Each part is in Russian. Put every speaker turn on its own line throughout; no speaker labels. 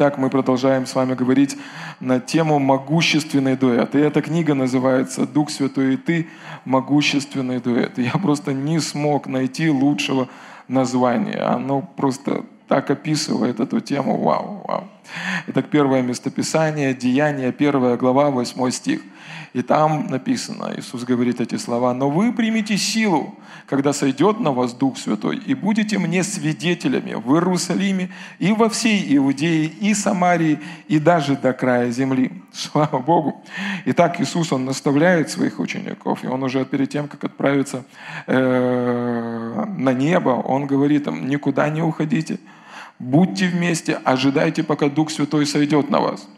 Итак, мы продолжаем с вами говорить на тему «Могущественный дуэт». И эта книга называется «Дух Святой и ты. Могущественный дуэт». Я просто не смог найти лучшего названия. Оно просто так описывает эту тему. Вау, вау. Итак, первое местописание, Деяние, первая глава, восьмой стих – и там написано, Иисус говорит эти слова, «Но вы примите силу, когда сойдет на вас Дух Святой, и будете мне свидетелями в Иерусалиме и во всей Иудее, и Самарии, и даже до края земли». Слава Богу! Итак, Иисус, Он наставляет своих учеников, и Он уже перед тем, как отправиться э, на небо, Он говорит им, никуда не уходите, будьте вместе, ожидайте, пока Дух Святой сойдет на вас –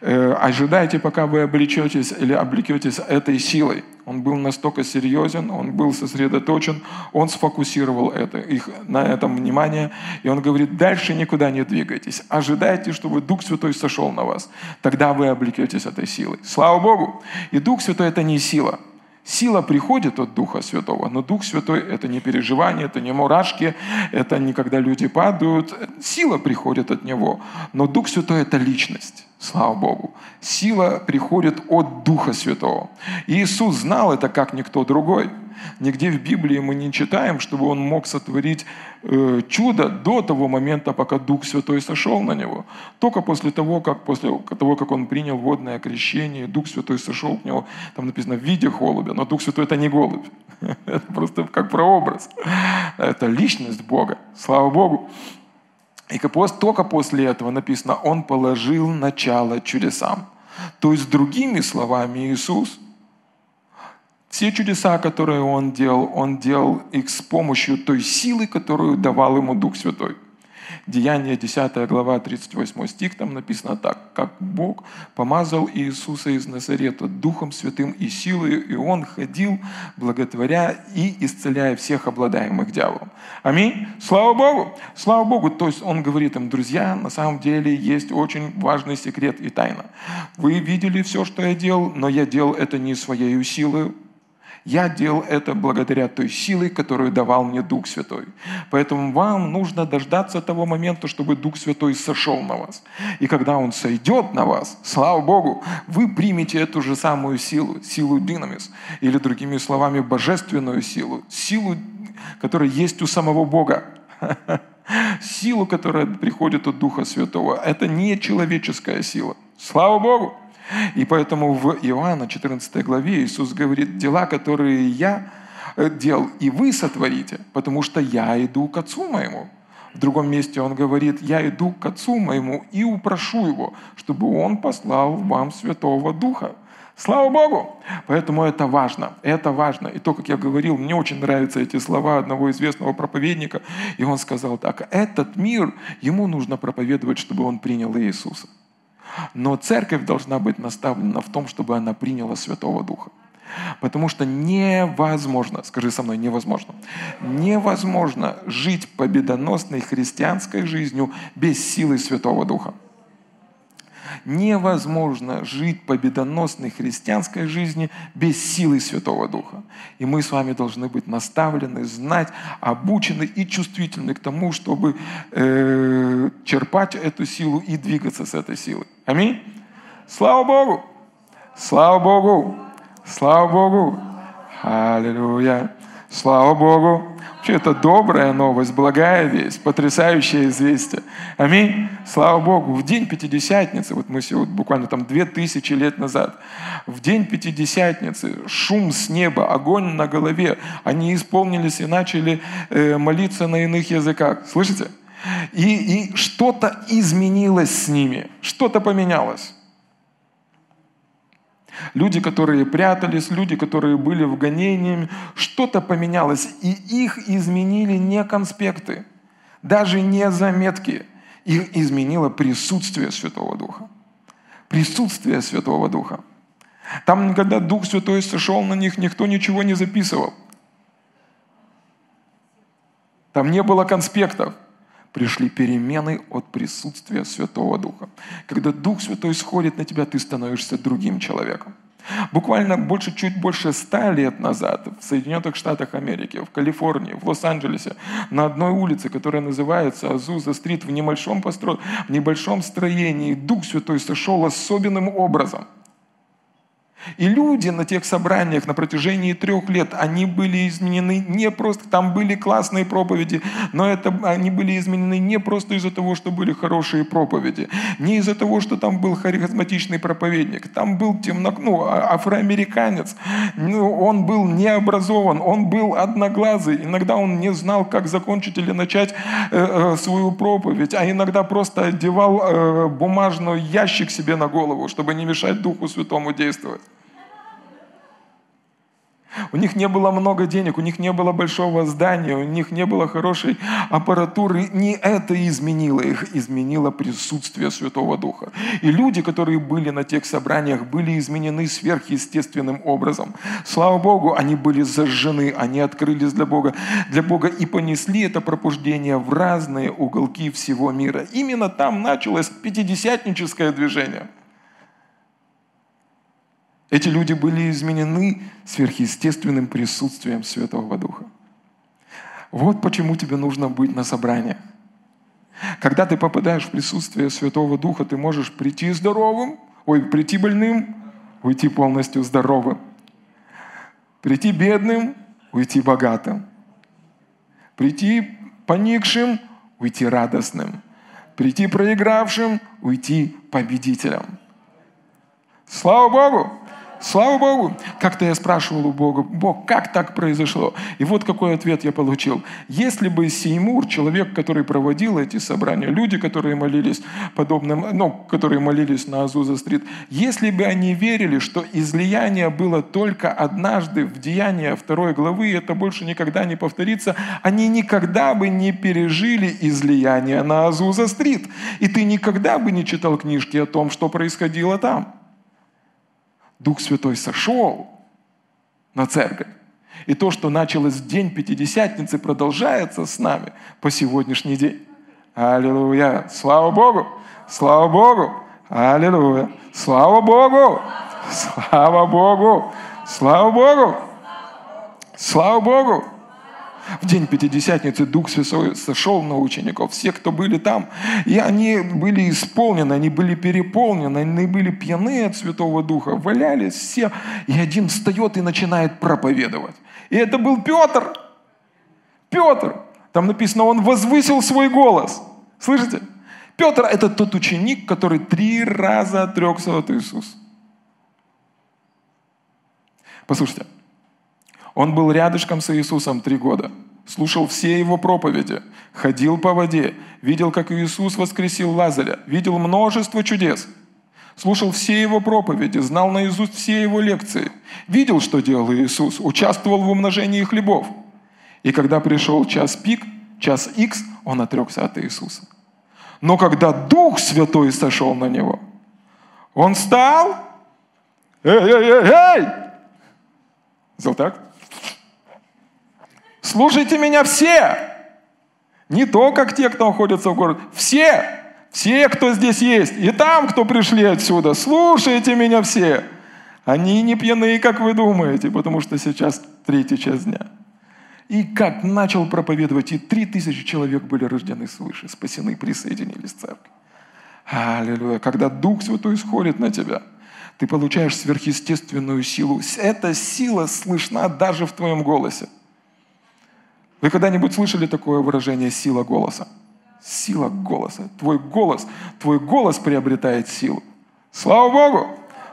ожидайте, пока вы облечетесь или облекетесь этой силой. Он был настолько серьезен, он был сосредоточен, он сфокусировал это, их на этом внимание, и он говорит, дальше никуда не двигайтесь, ожидайте, чтобы Дух Святой сошел на вас, тогда вы облекетесь этой силой. Слава Богу! И Дух Святой – это не сила – Сила приходит от Духа Святого, но Дух Святой – это не переживание, это не мурашки, это не когда люди падают. Сила приходит от Него, но Дух Святой – это личность. Слава Богу. Сила приходит от Духа Святого. И Иисус знал это как никто другой – Нигде в Библии мы не читаем, чтобы он мог сотворить э, чудо до того момента, пока Дух Святой сошел на него. Только после того, как, после того, как он принял водное крещение, Дух Святой сошел к нему, там написано в виде голубя, но Дух Святой это не голубь. Это просто как прообраз. Это личность Бога. Слава Богу. И только после этого написано, Он положил начало чудесам. То есть, другими словами, Иисус – все чудеса, которые он делал, он делал их с помощью той силы, которую давал ему Дух Святой. Деяние 10 глава 38 стих, там написано так, как Бог помазал Иисуса из Назарета Духом Святым и силой, и Он ходил, благотворя и исцеляя всех обладаемых дьяволом. Аминь. Слава Богу! Слава Богу! То есть Он говорит им, друзья, на самом деле есть очень важный секрет и тайна. Вы видели все, что я делал, но я делал это не своей силой, я делал это благодаря той силе, которую давал мне Дух Святой. Поэтому вам нужно дождаться того момента, чтобы Дух Святой сошел на вас. И когда Он сойдет на вас, слава Богу, вы примете эту же самую силу, силу динамис, или другими словами, божественную силу, силу, которая есть у самого Бога. Силу, которая приходит от Духа Святого. Это не человеческая сила. Слава Богу! И поэтому в Иоанна 14 главе Иисус говорит, дела, которые я э, делал, и вы сотворите, потому что я иду к Отцу моему. В другом месте он говорит, я иду к Отцу моему и упрошу Его, чтобы Он послал вам Святого Духа. Слава Богу! Поэтому это важно. Это важно. И то, как я говорил, мне очень нравятся эти слова одного известного проповедника. И он сказал так, этот мир, ему нужно проповедовать, чтобы он принял Иисуса. Но церковь должна быть наставлена в том, чтобы она приняла Святого Духа. Потому что невозможно, скажи со мной, невозможно, невозможно жить победоносной христианской жизнью без силы Святого Духа невозможно жить победоносной христианской жизни без силы Святого Духа. И мы с вами должны быть наставлены, знать, обучены и чувствительны к тому, чтобы э, черпать эту силу и двигаться с этой силой. Аминь. Слава Богу! Слава Богу! Слава Богу! Аллилуйя! Слава Богу! Вообще это добрая новость, благая весть, потрясающее известие. Аминь. Слава Богу. В день Пятидесятницы, вот мы сегодня буквально там две тысячи лет назад, в день Пятидесятницы шум с неба, огонь на голове, они исполнились и начали э, молиться на иных языках. Слышите? И, и что-то изменилось с ними, что-то поменялось. Люди, которые прятались, люди, которые были в гонении, что-то поменялось, и их изменили не конспекты, даже не заметки. Их изменило присутствие Святого Духа. Присутствие Святого Духа. Там, когда Дух Святой сошел на них, никто ничего не записывал. Там не было конспектов пришли перемены от присутствия Святого Духа. Когда Дух Святой сходит на тебя, ты становишься другим человеком. Буквально больше, чуть больше ста лет назад в Соединенных Штатах Америки, в Калифорнии, в Лос-Анджелесе, на одной улице, которая называется Азуза-стрит, в небольшом, постро... в небольшом строении, Дух Святой сошел особенным образом – и люди на тех собраниях на протяжении трех лет, они были изменены не просто, там были классные проповеди, но это, они были изменены не просто из-за того, что были хорошие проповеди, не из-за того, что там был харизматичный проповедник, там был темно, ну, а, афроамериканец, ну, он был необразован, он был одноглазый, иногда он не знал, как закончить или начать э, э, свою проповедь, а иногда просто одевал э, бумажный ящик себе на голову, чтобы не мешать Духу Святому действовать. У них не было много денег, у них не было большого здания, у них не было хорошей аппаратуры. Не это изменило их, изменило присутствие Святого Духа. И люди, которые были на тех собраниях, были изменены сверхъестественным образом. Слава Богу, они были зажжены, они открылись для Бога, для Бога и понесли это пробуждение в разные уголки всего мира. Именно там началось пятидесятническое движение – эти люди были изменены сверхъестественным присутствием Святого Духа. Вот почему тебе нужно быть на собраниях. Когда ты попадаешь в присутствие Святого Духа, ты можешь прийти здоровым, ой, прийти больным, уйти полностью здоровым. Прийти бедным, уйти богатым. Прийти поникшим, уйти радостным. Прийти проигравшим, уйти победителем. Слава Богу! Слава Богу! Как-то я спрашивал у Бога, Бог, как так произошло? И вот какой ответ я получил. Если бы Сеймур, человек, который проводил эти собрания, люди, которые молились подобным, ну, которые молились на Азуза-стрит, если бы они верили, что излияние было только однажды в деянии второй главы, и это больше никогда не повторится, они никогда бы не пережили излияние на Азуза-стрит. И ты никогда бы не читал книжки о том, что происходило там. Дух Святой сошел на церковь. И то, что началось в день Пятидесятницы, продолжается с нами по сегодняшний день. Аллилуйя! Слава Богу! Слава Богу! Аллилуйя! Слава Богу! Слава Богу! Слава Богу! Слава Богу! В день Пятидесятницы Дух Святой сошел на учеников, все, кто были там, и они были исполнены, они были переполнены, они были пьяны от Святого Духа, валялись все, и один встает и начинает проповедовать. И это был Петр. Петр. Там написано, он возвысил свой голос. Слышите? Петр – это тот ученик, который три раза отрекся от Иисуса. Послушайте, он был рядышком с Иисусом три года, слушал все его проповеди, ходил по воде, видел, как Иисус воскресил Лазаря, видел множество чудес, слушал все его проповеди, знал наизусть все его лекции, видел, что делал Иисус, участвовал в умножении хлебов. И когда пришел час пик, час икс, он отрекся от Иисуса. Но когда Дух Святой сошел на него, он стал, эй, эй, эй, эй, сделал так, Слушайте меня все. Не то, как те, кто находится в городе. Все. Все, кто здесь есть. И там, кто пришли отсюда. Слушайте меня все. Они не пьяные, как вы думаете, потому что сейчас третий час дня. И как начал проповедовать, и три тысячи человек были рождены свыше, спасены, присоединились к церкви. Аллилуйя. Когда Дух Святой исходит на тебя, ты получаешь сверхъестественную силу. Эта сила слышна даже в твоем голосе. Вы когда-нибудь слышали такое выражение «сила голоса»? Сила голоса. Твой голос, твой голос приобретает силу. Слава Богу!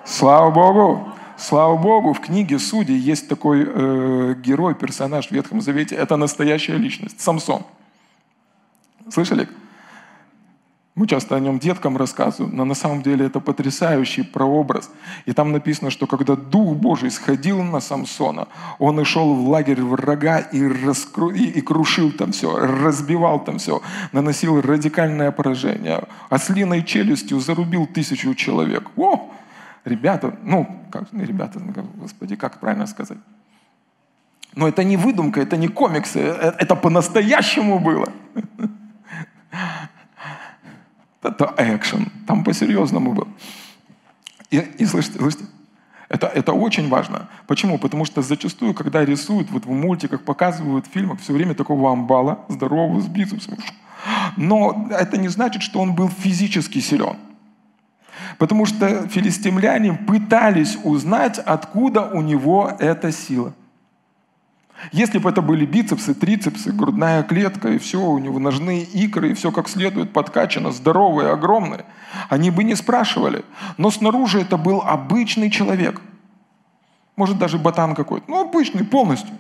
Слава Богу! Слава Богу, в книге Судей есть такой э, герой, персонаж в Ветхом Завете. Это настоящая личность. Самсон. Слышали? Мы часто о нем деткам рассказываем, но на самом деле это потрясающий прообраз. И там написано, что когда Дух Божий сходил на Самсона, он и шел в лагерь врага и, раскру... и, крушил там все, разбивал там все, наносил радикальное поражение. Ослиной челюстью зарубил тысячу человек. О! Ребята, ну, как ребята, господи, как правильно сказать? Но это не выдумка, это не комиксы, это, это по-настоящему было. это экшен. Там по-серьезному было. И, и слышите, слышите, Это, это очень важно. Почему? Потому что зачастую, когда рисуют, вот в мультиках показывают, в фильмах, все время такого амбала, здорового, с бицепсом. Но это не значит, что он был физически силен. Потому что филистимляне пытались узнать, откуда у него эта сила. Если бы это были бицепсы, трицепсы, грудная клетка, и все, у него ножные икры, и все как следует подкачано, здоровые, огромные, они бы не спрашивали. Но снаружи это был обычный человек. Может, даже ботан какой-то. Ну, обычный полностью.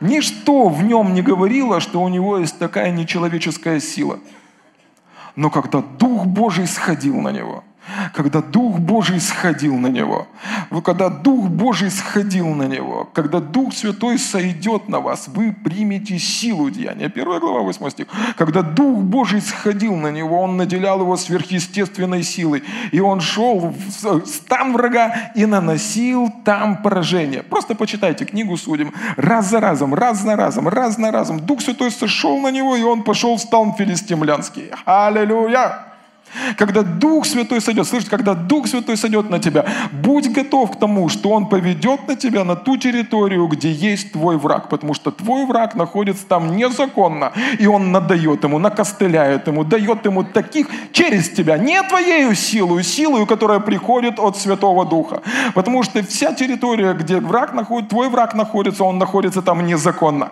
Ничто в нем не говорило, что у него есть такая нечеловеческая сила. Но когда Дух Божий сходил на него – когда Дух Божий сходил на него, когда Дух Божий сходил на него, когда Дух Святой сойдет на вас, вы примете силу деяния. Первая глава, 8 стих. Когда Дух Божий сходил на него, он наделял его сверхъестественной силой, и он шел в стан врага и наносил там поражение. Просто почитайте книгу Судим раз за разом, раз за разом, раз за разом. Дух Святой сошел на него, и он пошел в стан филистимлянский. Аллилуйя! Когда Дух Святой сойдет, слышите, когда Дух Святой сойдет на тебя, будь готов к тому, что Он поведет на тебя на ту территорию, где есть твой враг, потому что твой враг находится там незаконно, и Он надает ему, накостыляет ему, дает ему таких через тебя, не твоею силою, силою, которая приходит от Святого Духа. Потому что вся территория, где враг находится, твой враг находится, он находится там незаконно.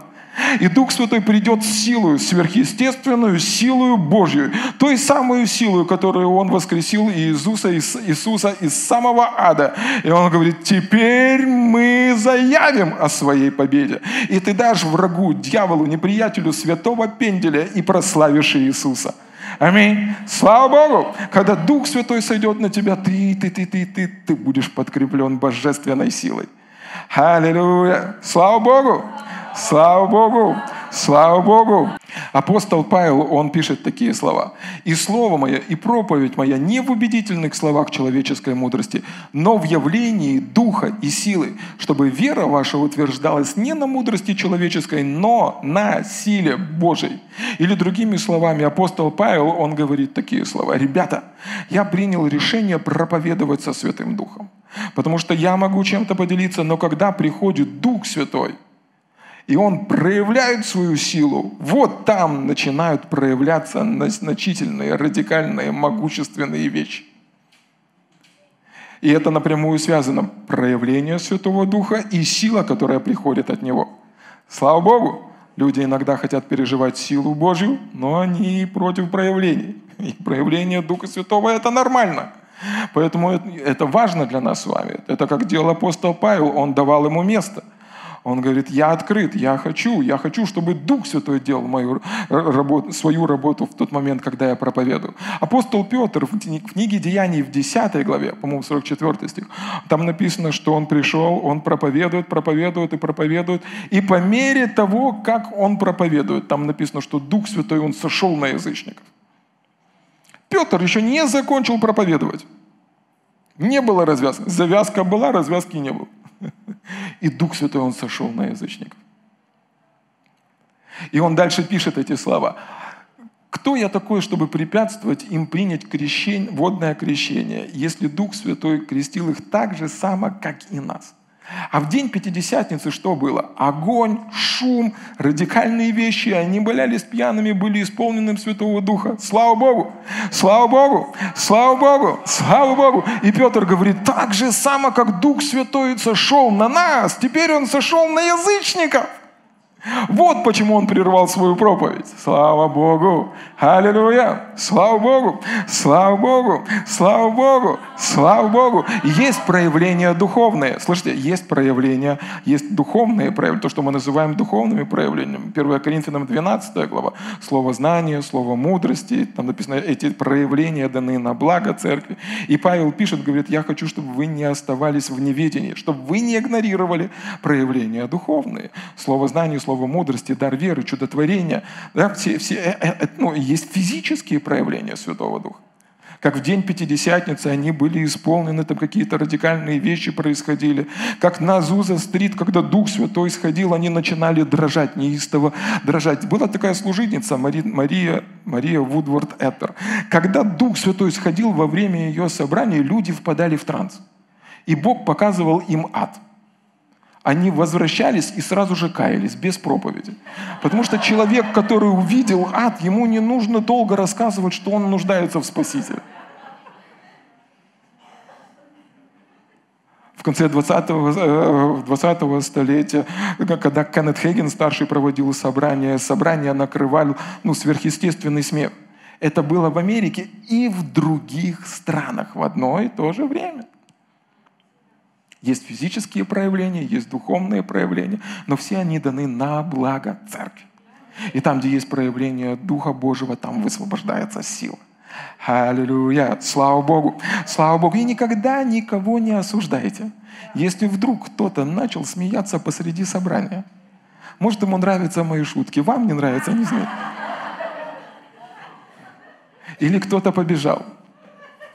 И Дух Святой придет с силою, сверхъестественную силою Божью, той самую силою, которую Он воскресил Иисуса, Иисуса из самого ада. И Он говорит, теперь мы заявим о своей победе. И ты дашь врагу, дьяволу, неприятелю святого пенделя и прославишь Иисуса. Аминь. Слава Богу. Когда Дух Святой сойдет на тебя, ты, ты, ты, ты, ты, ты будешь подкреплен божественной силой. Аллилуйя. Слава Богу. Слава Богу! Слава Богу! Апостол Павел, он пишет такие слова. «И слово мое, и проповедь моя не в убедительных словах человеческой мудрости, но в явлении духа и силы, чтобы вера ваша утверждалась не на мудрости человеческой, но на силе Божией». Или другими словами, апостол Павел, он говорит такие слова. «Ребята, я принял решение проповедовать со Святым Духом, потому что я могу чем-то поделиться, но когда приходит Дух Святой, и он проявляет свою силу, вот там начинают проявляться значительные, радикальные, могущественные вещи. И это напрямую связано проявление Святого Духа и сила, которая приходит от Него. Слава Богу! Люди иногда хотят переживать силу Божью, но они против проявлений. И проявление Духа Святого – это нормально. Поэтому это важно для нас с вами. Это как делал апостол Павел, он давал ему место – он говорит, я открыт, я хочу, я хочу, чтобы Дух Святой делал мою работу, свою работу в тот момент, когда я проповедую. Апостол Петр в книге Деяний в 10 главе, по-моему, 44 стих, там написано, что он пришел, он проповедует, проповедует и проповедует. И по мере того, как он проповедует, там написано, что Дух Святой, он сошел на язычников. Петр еще не закончил проповедовать. Не было развязки. Завязка была, развязки не было. И Дух Святой, Он сошел на язычников. И он дальше пишет эти слова. Кто я такой, чтобы препятствовать им принять крещение, водное крещение, если Дух Святой крестил их так же само, как и нас? А в день Пятидесятницы что было? Огонь, шум, радикальные вещи. Они болялись пьяными, были исполнены Святого Духа. Слава Богу! Слава Богу! Слава Богу! Слава Богу! И Петр говорит, так же само, как Дух Святой сошел на нас, теперь Он сошел на язычников. Вот почему он прервал свою проповедь. Слава Богу! Аллилуйя! Слава Богу! Слава Богу! Слава Богу! Слава Богу! Есть проявления духовные. Слышите, есть проявления, есть духовные проявления, то, что мы называем духовными проявлениями. 1 Коринфянам 12 глава. Слово знания, слово мудрости. Там написано, эти проявления даны на благо церкви. И Павел пишет, говорит, я хочу, чтобы вы не оставались в неведении, чтобы вы не игнорировали проявления духовные. Слово знания, слово слово мудрости, дар веры, чудотворения. Да, все, все, э, э, э, ну, есть физические проявления Святого Духа. Как в день Пятидесятницы они были исполнены, там какие-то радикальные вещи происходили. Как на Азуза-стрит, когда Дух Святой сходил, они начинали дрожать, неистово дрожать. Была такая служительница Мари, Мария, Мария Вудворд Эттер. Когда Дух Святой сходил во время ее собрания, люди впадали в транс. И Бог показывал им ад. Они возвращались и сразу же каялись, без проповеди. Потому что человек, который увидел ад, ему не нужно долго рассказывать, что он нуждается в Спасителе. В конце 20-го 20 столетия, когда Кеннет Хейген, старший, проводил собрание, собрание накрывали ну, сверхъестественный смех. Это было в Америке и в других странах в одно и то же время. Есть физические проявления, есть духовные проявления, но все они даны на благо церкви. И там, где есть проявление Духа Божьего, там высвобождается сила. Аллилуйя! Слава Богу! Слава Богу! И никогда никого не осуждайте. Если вдруг кто-то начал смеяться посреди собрания, может, ему нравятся мои шутки, вам не нравятся, не знаю. Или кто-то побежал.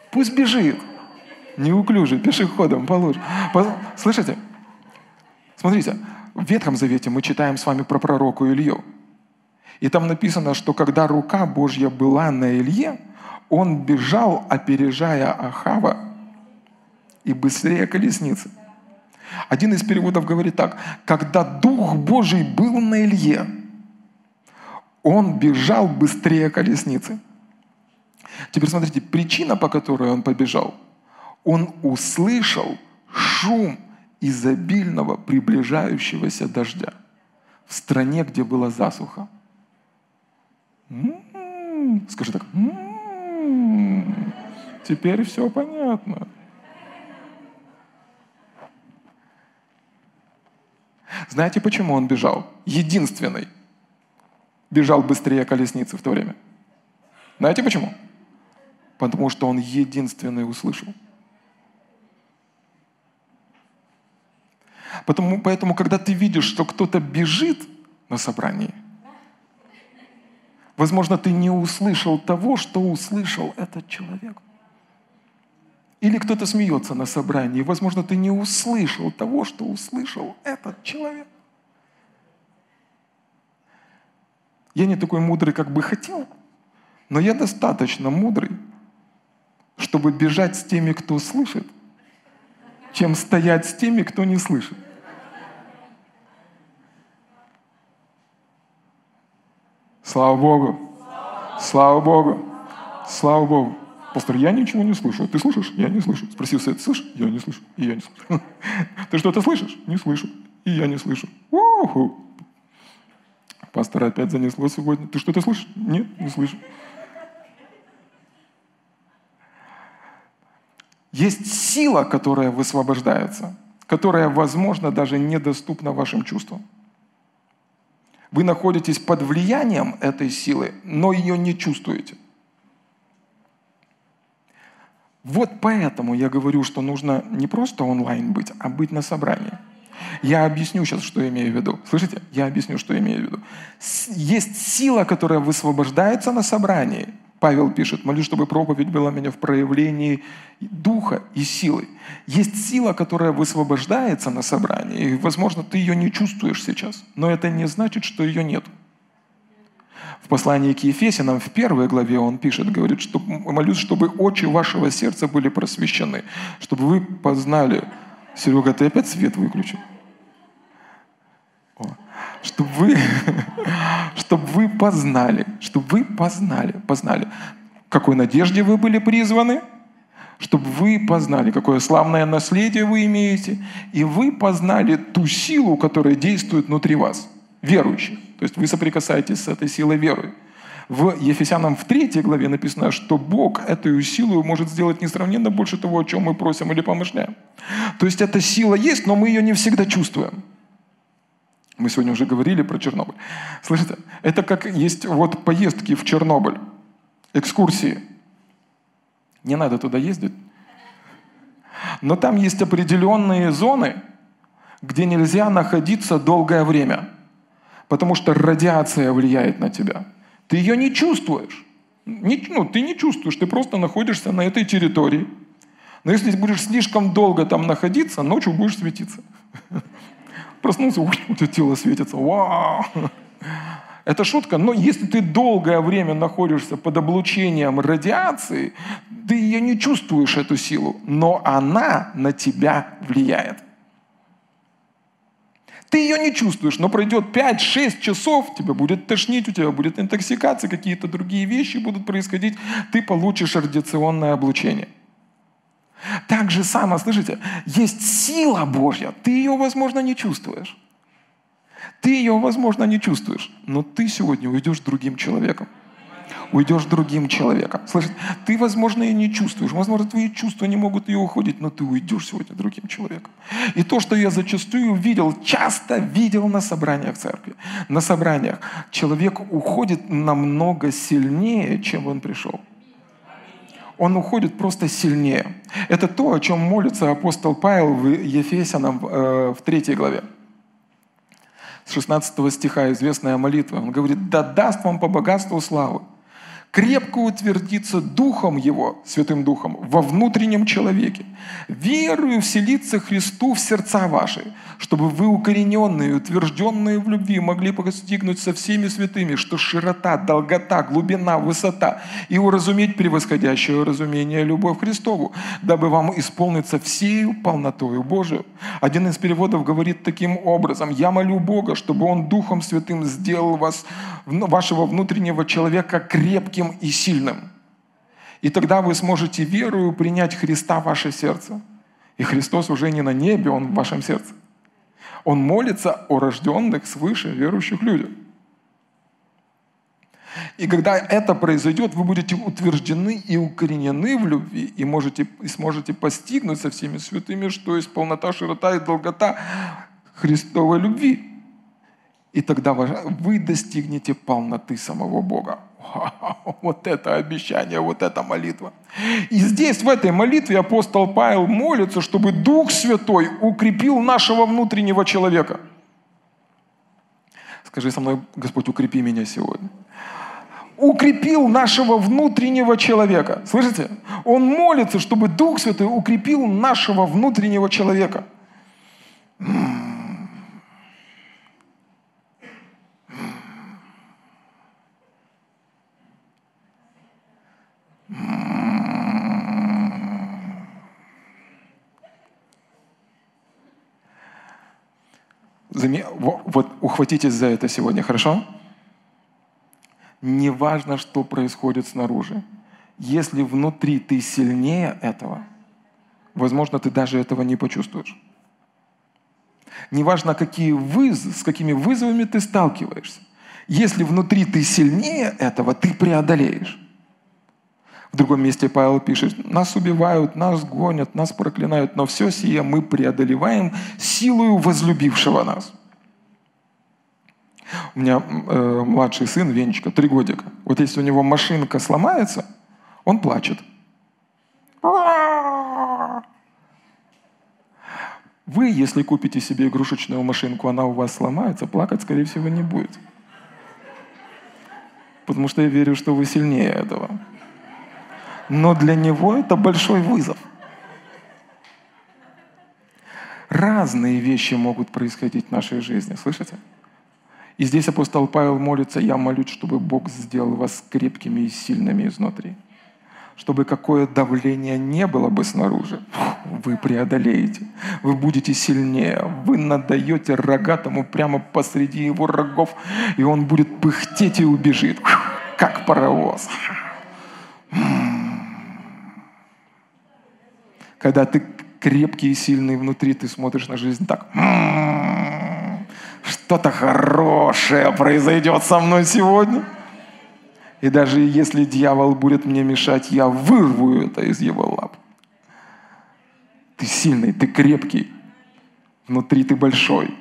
Пусть бежит неуклюже, пешеходом положишь. Слышите? Смотрите, в Ветхом Завете мы читаем с вами про пророку Илью. И там написано, что когда рука Божья была на Илье, он бежал, опережая Ахава и быстрее колесницы. Один из переводов говорит так, когда Дух Божий был на Илье, он бежал быстрее колесницы. Теперь смотрите, причина, по которой он побежал – он услышал шум изобильного приближающегося дождя в стране, где была засуха. М-м-м, скажи так. М-м-м, теперь все понятно. Знаете, почему он бежал? Единственный. Бежал быстрее колесницы в то время. Знаете почему? Потому что он единственный услышал. Потому, поэтому, когда ты видишь, что кто-то бежит на собрании, возможно, ты не услышал того, что услышал этот человек. Или кто-то смеется на собрании, возможно, ты не услышал того, что услышал этот человек. Я не такой мудрый, как бы хотел, но я достаточно мудрый, чтобы бежать с теми, кто слышит, чем стоять с теми, кто не слышит. Слава Богу. Слава Богу. Слава Богу. Пастор, я ничего не слышу. Ты слышишь? Я не слышу. Спросил Свет, слышишь? Я не слышу. И я не слышу. Ты что-то слышишь? Не слышу. И я не слышу. У-ху. Пастора опять занесло сегодня. Ты что-то слышишь? Нет, не слышу. Есть сила, которая высвобождается, которая, возможно, даже недоступна вашим чувствам. Вы находитесь под влиянием этой силы, но ее не чувствуете. Вот поэтому я говорю, что нужно не просто онлайн быть, а быть на собрании. Я объясню сейчас, что я имею в виду. Слышите? Я объясню, что я имею в виду. Есть сила, которая высвобождается на собрании – Павел пишет, молюсь, чтобы проповедь была меня в проявлении духа и силы. Есть сила, которая высвобождается на собрании, и, возможно, ты ее не чувствуешь сейчас, но это не значит, что ее нет. В послании к Ефесянам в первой главе он пишет, говорит, что молюсь, чтобы очи вашего сердца были просвещены, чтобы вы познали. Серега, ты опять свет выключил? Чтобы вы, чтобы вы познали, чтобы вы познали, познали, какой надежде вы были призваны, чтобы вы познали, какое славное наследие вы имеете, и вы познали ту силу, которая действует внутри вас, верующих. То есть вы соприкасаетесь с этой силой веры. В Ефесянам в третьей главе написано, что Бог эту силу может сделать несравненно больше того, о чем мы просим или помышляем. То есть эта сила есть, но мы ее не всегда чувствуем. Мы сегодня уже говорили про Чернобыль. Слышите, это как есть вот поездки в Чернобыль, экскурсии. Не надо туда ездить. Но там есть определенные зоны, где нельзя находиться долгое время, потому что радиация влияет на тебя. Ты ее не чувствуешь. Не, ну, ты не чувствуешь, ты просто находишься на этой территории. Но если будешь слишком долго там находиться, ночью будешь светиться. Проснулся, у тебя тело светится. Вау! Это шутка, но если ты долгое время находишься под облучением радиации, ты ее не чувствуешь, эту силу, но она на тебя влияет. Ты ее не чувствуешь, но пройдет 5-6 часов, тебя будет тошнить, у тебя будет интоксикация, какие-то другие вещи будут происходить, ты получишь радиационное облучение. Так же самое, слышите, есть сила Божья, ты ее, возможно, не чувствуешь. Ты ее, возможно, не чувствуешь, но ты сегодня уйдешь другим человеком. Уйдешь другим человеком. Слышите, ты, возможно, и не чувствуешь, возможно, твои чувства не могут ее уходить, но ты уйдешь сегодня другим человеком. И то, что я зачастую видел, часто видел на собраниях церкви, на собраниях, человек уходит намного сильнее, чем он пришел он уходит просто сильнее. Это то, о чем молится апостол Павел в Ефесянам э, в третьей главе. С 16 стиха известная молитва. Он говорит, «Да даст вам по богатству славы, крепко утвердиться Духом Его, Святым Духом, во внутреннем человеке, верую вселиться Христу в сердца ваши, чтобы вы, укорененные, утвержденные в любви, могли постигнуть со всеми святыми, что широта, долгота, глубина, высота и уразуметь превосходящее разумение любовь Христову, дабы вам исполниться всею полнотою Божию. Один из переводов говорит таким образом, «Я молю Бога, чтобы Он Духом Святым сделал вас, вашего внутреннего человека крепким крепким и сильным. И тогда вы сможете верою принять Христа в ваше сердце. И Христос уже не на небе, Он в вашем сердце. Он молится о рожденных свыше верующих людях. И когда это произойдет, вы будете утверждены и укоренены в любви, и, можете, и сможете постигнуть со всеми святыми, что есть полнота, широта и долгота Христовой любви. И тогда вы достигнете полноты самого Бога. Вот это обещание, вот эта молитва. И здесь, в этой молитве, апостол Павел молится, чтобы Дух Святой укрепил нашего внутреннего человека. Скажи со мной, Господь, укрепи меня сегодня. Укрепил нашего внутреннего человека. Слышите? Он молится, чтобы Дух Святой укрепил нашего внутреннего человека. Вот ухватитесь за это сегодня, хорошо? Не важно, что происходит снаружи. Если внутри ты сильнее этого, возможно, ты даже этого не почувствуешь. Неважно, какие вызовы, с какими вызовами ты сталкиваешься. Если внутри ты сильнее этого, ты преодолеешь. В другом месте Павел пишет, нас убивают, нас гонят, нас проклинают, но все сие мы преодолеваем силою возлюбившего нас. У меня э, младший сын, Венечка, три годика. Вот если у него машинка сломается, он плачет. Вы, если купите себе игрушечную машинку, она у вас сломается, плакать, скорее всего, не будет. Потому что я верю, что вы сильнее этого но для него это большой вызов. Разные вещи могут происходить в нашей жизни, слышите? И здесь апостол Павел молится, я молюсь, чтобы Бог сделал вас крепкими и сильными изнутри. Чтобы какое давление не было бы снаружи, вы преодолеете, вы будете сильнее, вы надаете рогатому прямо посреди его рогов, и он будет пыхтеть и убежит, как паровоз. Когда ты крепкий и сильный внутри, ты смотришь на жизнь так. «М-м-м, что-то хорошее произойдет со мной сегодня. И даже если дьявол будет мне мешать, я вырву это из его лап. Ты сильный, ты крепкий. Внутри ты большой.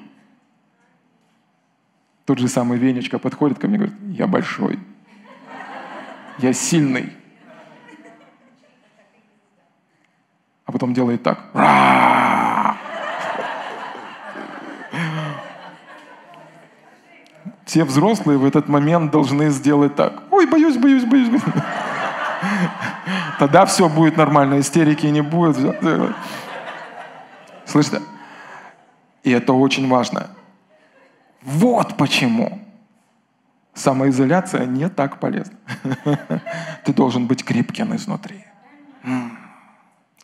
Тот же самый Венечка подходит ко мне и говорит, я большой. Я сильный. А потом делает так. Все взрослые в этот момент должны сделать так. Ой, боюсь, боюсь, боюсь. боюсь. Тогда все будет нормально, истерики не будет. Слышите? И это очень важно. Вот почему Самоизоляция не так полезна. Ты должен быть крепким изнутри.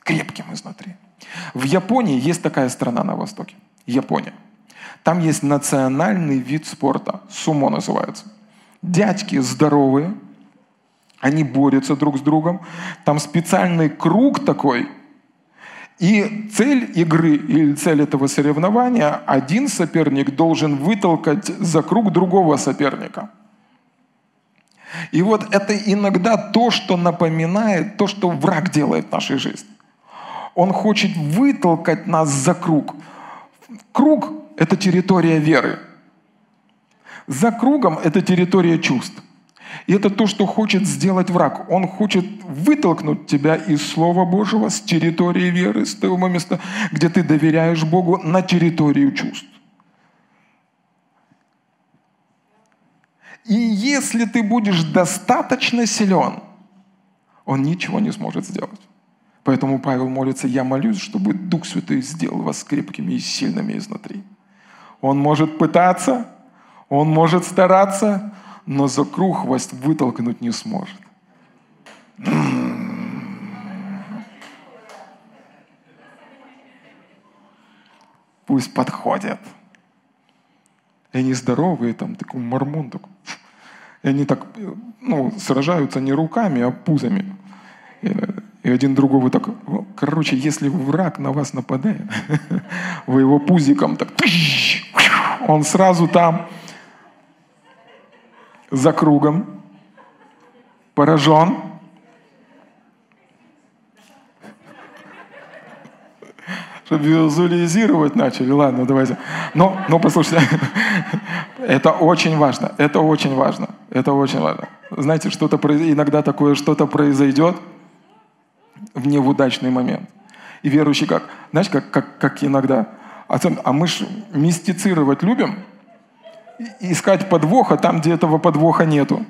Крепким изнутри. В Японии есть такая страна на Востоке. Япония. Там есть национальный вид спорта. Сумо называется. Дядьки здоровые, они борются друг с другом. Там специальный круг такой. И цель игры или цель этого соревнования, один соперник должен вытолкать за круг другого соперника. И вот это иногда то, что напоминает то, что враг делает в нашей жизни. Он хочет вытолкать нас за круг. Круг – это территория веры. За кругом – это территория чувств. И это то, что хочет сделать враг. Он хочет вытолкнуть тебя из Слова Божьего, с территории веры, с того места, где ты доверяешь Богу, на территорию чувств. И если ты будешь достаточно силен, он ничего не сможет сделать. Поэтому Павел молится, я молюсь, чтобы Дух Святой сделал вас крепкими и сильными изнутри. Он может пытаться, он может стараться, но за круг вас вытолкнуть не сможет. Пусть подходят. И они здоровые, там, такой мормон такой. И они так, ну, сражаются не руками, а пузами. И один другого так, короче, если враг на вас нападает, вы его пузиком так, он сразу там, за кругом, поражен. Чтобы визуализировать начали, ладно, давайте. Но, но послушайте, это очень важно, это очень важно, это очень важно. Знаете, что-то иногда такое что-то произойдет, в неудачный момент. И верующий как? Знаешь, как, как, как иногда. А мы же мистицировать любим, искать подвоха там, где этого подвоха нету.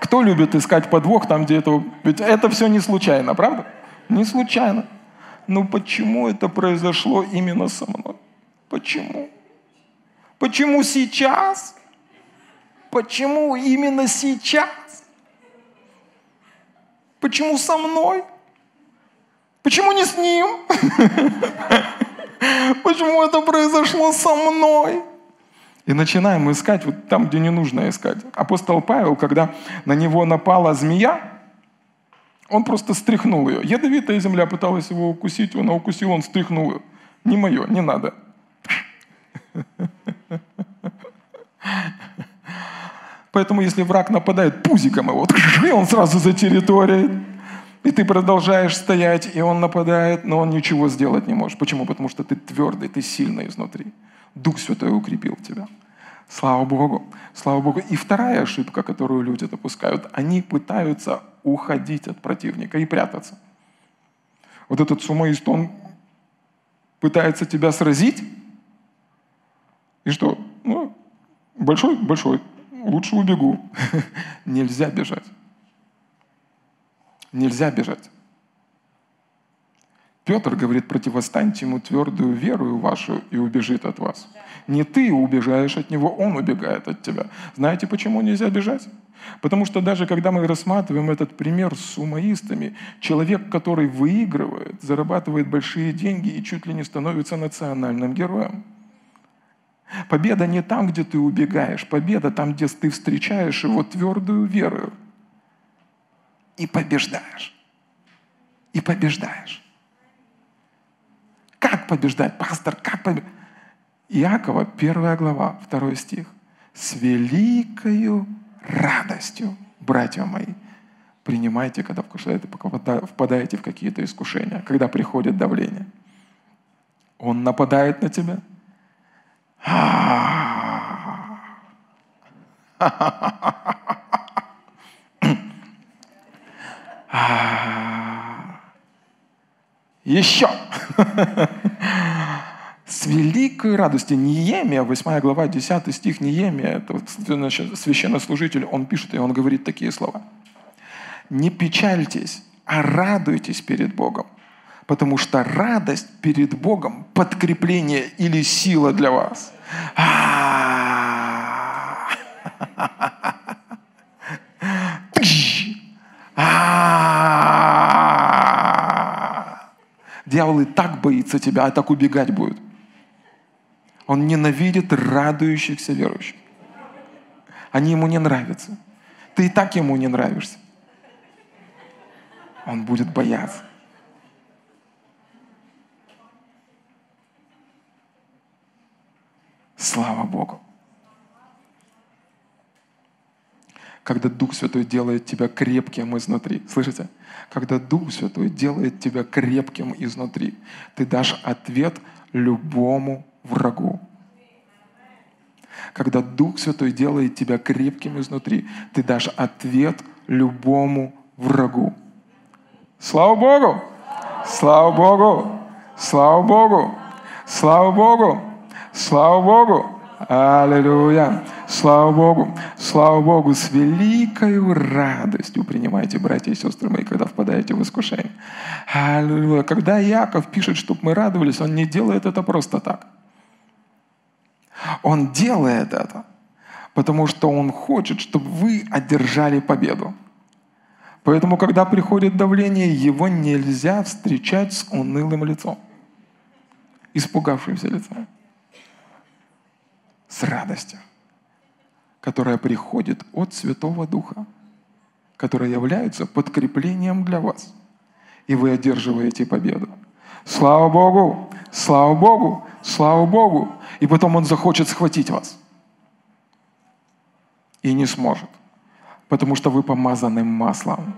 Кто любит искать подвох там, где этого... Ведь это все не случайно, правда? Не случайно. Но почему это произошло именно со мной? Почему? Почему сейчас? Почему именно сейчас? Почему со мной? Почему не с ним? Почему это произошло со мной? И начинаем искать вот там, где не нужно искать. Апостол Павел, когда на него напала змея, он просто стряхнул ее. Ядовитая земля пыталась его укусить, он укусил, он стряхнул ее. Не мое, не надо. Поэтому если враг нападает пузиком его, и он сразу за территорией, и ты продолжаешь стоять, и он нападает, но он ничего сделать не может. Почему? Потому что ты твердый, ты сильный изнутри. Дух Святой укрепил тебя. Слава Богу, слава Богу. И вторая ошибка, которую люди допускают, они пытаются уходить от противника и прятаться. Вот этот сумоист, он пытается тебя сразить, и что? Ну, большой, большой, лучше убегу. Нельзя бежать. Нельзя бежать. Петр говорит, противостаньте ему твердую веру вашу и убежит от вас. Не ты убегаешь от него, он убегает от тебя. Знаете, почему нельзя бежать? Потому что даже когда мы рассматриваем этот пример с сумоистами, человек, который выигрывает, зарабатывает большие деньги и чуть ли не становится национальным героем – Победа не там, где ты убегаешь. Победа там, где ты встречаешь его твердую веру. И побеждаешь. И побеждаешь. Как побеждать, пастор? Как побеждать? Иакова, первая глава, второй стих. «С великою радостью, братья мои, принимайте, когда впадаете в какие-то искушения, когда приходит давление. Он нападает на тебя – Еще. С великой радостью. Неемия, 8 глава, 10 стих Неемия, это священнослужитель, он пишет, и он говорит такие слова. «Не печальтесь, а радуйтесь перед Богом, потому что радость перед Богом – подкрепление или сила для вас. Дьявол и так боится тебя, а так убегать будет. Он ненавидит радующихся верующих. Они ему не нравятся. Ты и так ему не нравишься. Он будет бояться. Слава Богу. Когда Дух Святой делает тебя крепким изнутри. Слышите? Когда Дух Святой делает тебя крепким изнутри, ты дашь ответ любому врагу. Когда Дух Святой делает тебя крепким изнутри, ты дашь ответ любому врагу. Слава Богу! Слава Богу! Слава Богу! Слава Богу! Слава Богу! Аллилуйя! Слава Богу! Слава Богу! С великой радостью принимайте, братья и сестры мои, когда впадаете в искушение. Аллилуйя! Когда Яков пишет, чтобы мы радовались, он не делает это просто так. Он делает это, потому что он хочет, чтобы вы одержали победу. Поэтому, когда приходит давление, его нельзя встречать с унылым лицом, испугавшимся лицом с радостью, которая приходит от Святого Духа, которая является подкреплением для вас. И вы одерживаете победу. Слава Богу! Слава Богу! Слава Богу! И потом Он захочет схватить вас. И не сможет. Потому что вы помазаны маслом.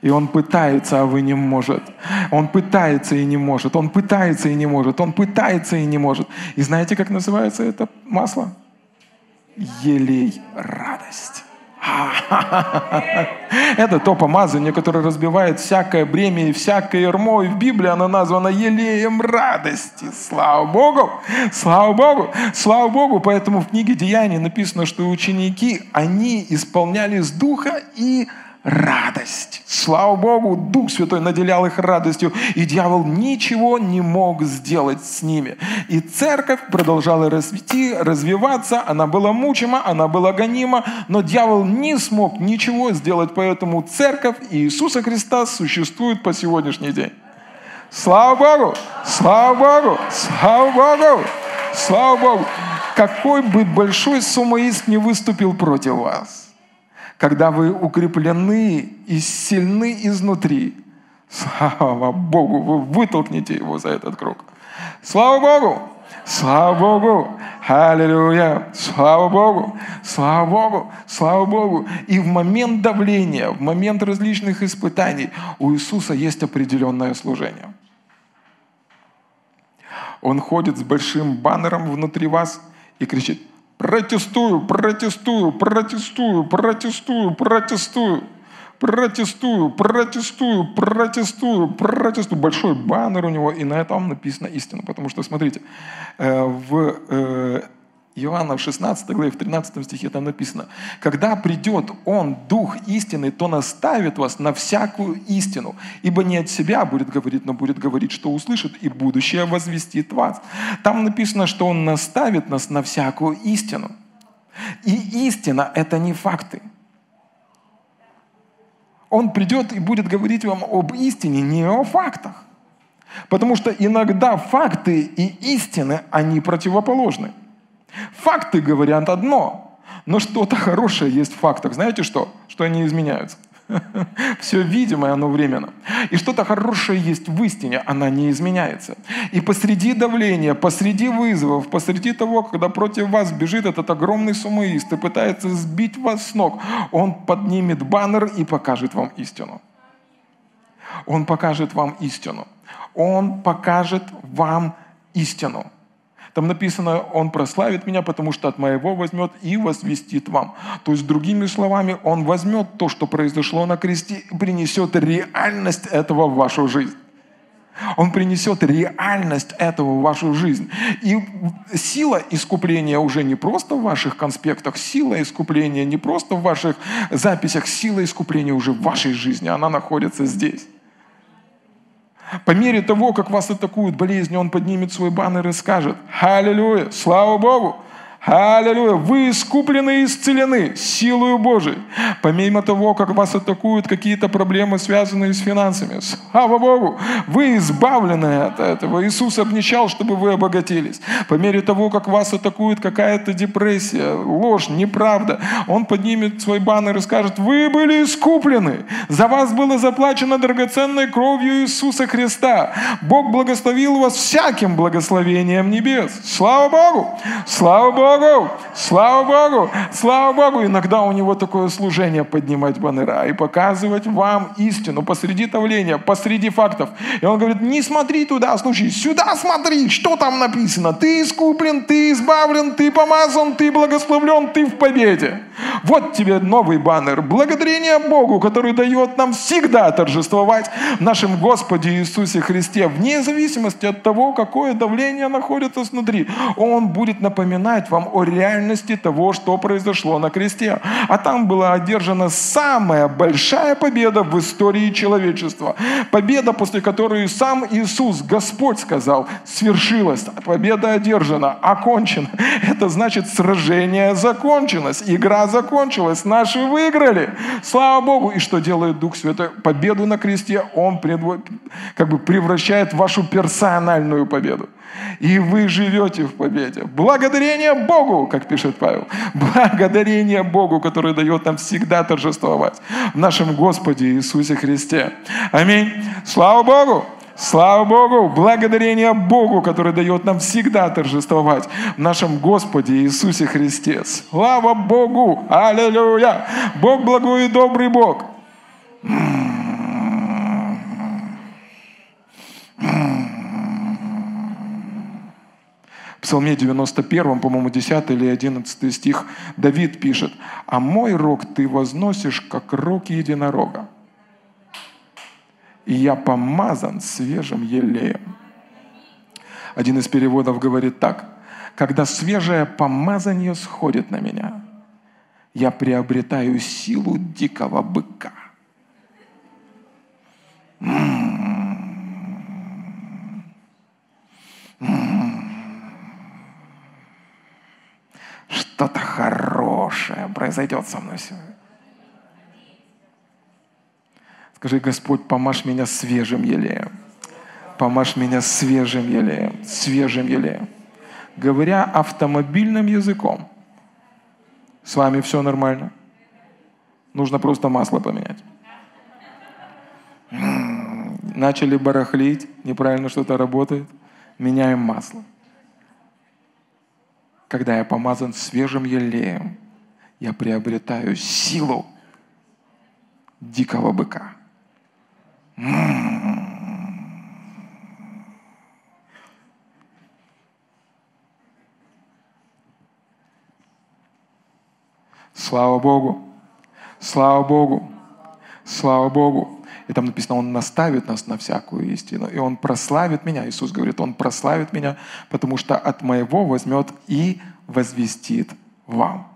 И он пытается, а вы не может. Он пытается и не может. Он пытается и не может. Он пытается и не может. И знаете, как называется это масло? Елей радость. Это то помазание, которое разбивает всякое бремя и всякое ермо. И в Библии оно названо елеем радости. Слава Богу! Слава Богу! Слава Богу! Поэтому в книге Деяний написано, что ученики, они исполнялись Духа и радость. Слава Богу, Дух Святой наделял их радостью, и дьявол ничего не мог сделать с ними. И церковь продолжала расти, развиваться, она была мучима, она была гонима, но дьявол не смог ничего сделать, поэтому церковь Иисуса Христа существует по сегодняшний день. Слава Богу! Слава Богу! Слава Богу! Слава Богу! Какой бы большой сумоист не выступил против вас – когда вы укреплены и сильны изнутри. Слава Богу, вы вытолкнете его за этот круг. Слава Богу! Слава Богу! Аллилуйя! Слава Богу! Слава Богу! Слава Богу! И в момент давления, в момент различных испытаний у Иисуса есть определенное служение. Он ходит с большим баннером внутри вас и кричит, Протестую, протестую, протестую, протестую, протестую. Протестую, протестую, протестую, протестую. Большой баннер у него, и на этом написано истина. Потому что, смотрите, э, в э, Иоанна в 16 главе, в 13 стихе там написано, «Когда придет Он, Дух истины, то наставит вас на всякую истину, ибо не от себя будет говорить, но будет говорить, что услышит, и будущее возвестит вас». Там написано, что Он наставит нас на всякую истину. И истина – это не факты. Он придет и будет говорить вам об истине, не о фактах. Потому что иногда факты и истины, они противоположны. Факты говорят одно, но что-то хорошее есть в фактах. Знаете что? Что они изменяются. Все видимое, оно временно. И что-то хорошее есть в истине, она не изменяется. И посреди давления, посреди вызовов, посреди того, когда против вас бежит этот огромный сумоист и пытается сбить вас с ног, он поднимет баннер и покажет вам истину. Он покажет вам истину. Он покажет вам истину. Там написано, Он прославит меня, потому что от моего возьмет и возвестит вам. То есть, другими словами, Он возьмет то, что произошло на кресте, и принесет реальность этого в вашу жизнь. Он принесет реальность этого в вашу жизнь. И сила искупления уже не просто в ваших конспектах, сила искупления не просто в ваших записях, сила искупления уже в вашей жизни, она находится здесь. По мере того, как вас атакуют болезни, он поднимет свой баннер и скажет «Аллилуйя! Слава Богу! Аллилуйя. Вы искуплены и исцелены силою Божией. Помимо того, как вас атакуют какие-то проблемы, связанные с финансами. Слава Богу. Вы избавлены от этого. Иисус обнищал, чтобы вы обогатились. По мере того, как вас атакует какая-то депрессия, ложь, неправда, Он поднимет свой баннер и скажет, вы были искуплены. За вас было заплачено драгоценной кровью Иисуса Христа. Бог благословил вас всяким благословением небес. Слава Богу! Слава Богу! Слава Богу! Слава Богу! Иногда у него такое служение поднимать баннера и показывать вам истину посреди давления, посреди фактов. И он говорит, не смотри туда, слушай, сюда смотри, что там написано. Ты искуплен, ты избавлен, ты помазан, ты благословлен, ты в победе. Вот тебе новый баннер. Благодарение Богу, который дает нам всегда торжествовать в нашем Господе Иисусе Христе, вне зависимости от того, какое давление находится снутри. Он будет напоминать вам о реальности того, что произошло на кресте. А там была одержана самая большая победа в истории человечества. Победа, после которой сам Иисус, Господь сказал, свершилась. Победа одержана, окончена. Это значит, сражение закончилось, игра закончилась, наши выиграли. Слава Богу. И что делает Дух Святой? Победу на кресте Он как бы превращает в вашу персональную победу. И вы живете в победе. Благодарение Богу, как пишет Павел. Благодарение Богу, который дает нам всегда торжествовать в нашем Господе Иисусе Христе. Аминь. Слава Богу! Слава Богу! Благодарение Богу, который дает нам всегда торжествовать в нашем Господе Иисусе Христе. Слава Богу! Аллилуйя! Бог благой и добрый Бог. В Псалме 91, по-моему, 10 или 11 стих Давид пишет, «А мой рог ты возносишь, как рог единорога, и я помазан свежим елеем». Один из переводов говорит так, «Когда свежее помазание сходит на меня, я приобретаю силу дикого быка». М-м-м. М-м-м. что-то хорошее произойдет со мной сегодня. Скажи, Господь, помажь меня свежим елеем. Помажь меня свежим елеем, свежим елеем. Говоря автомобильным языком, с вами все нормально. Нужно просто масло поменять. Начали барахлить, неправильно что-то работает. Меняем масло. Когда я помазан свежим елеем, я приобретаю силу дикого быка. Слава Богу! Слава Богу! Слава Богу! И там написано, Он наставит нас на всякую истину. И Он прославит меня. Иисус говорит, Он прославит меня, потому что от моего возьмет и возвестит вам.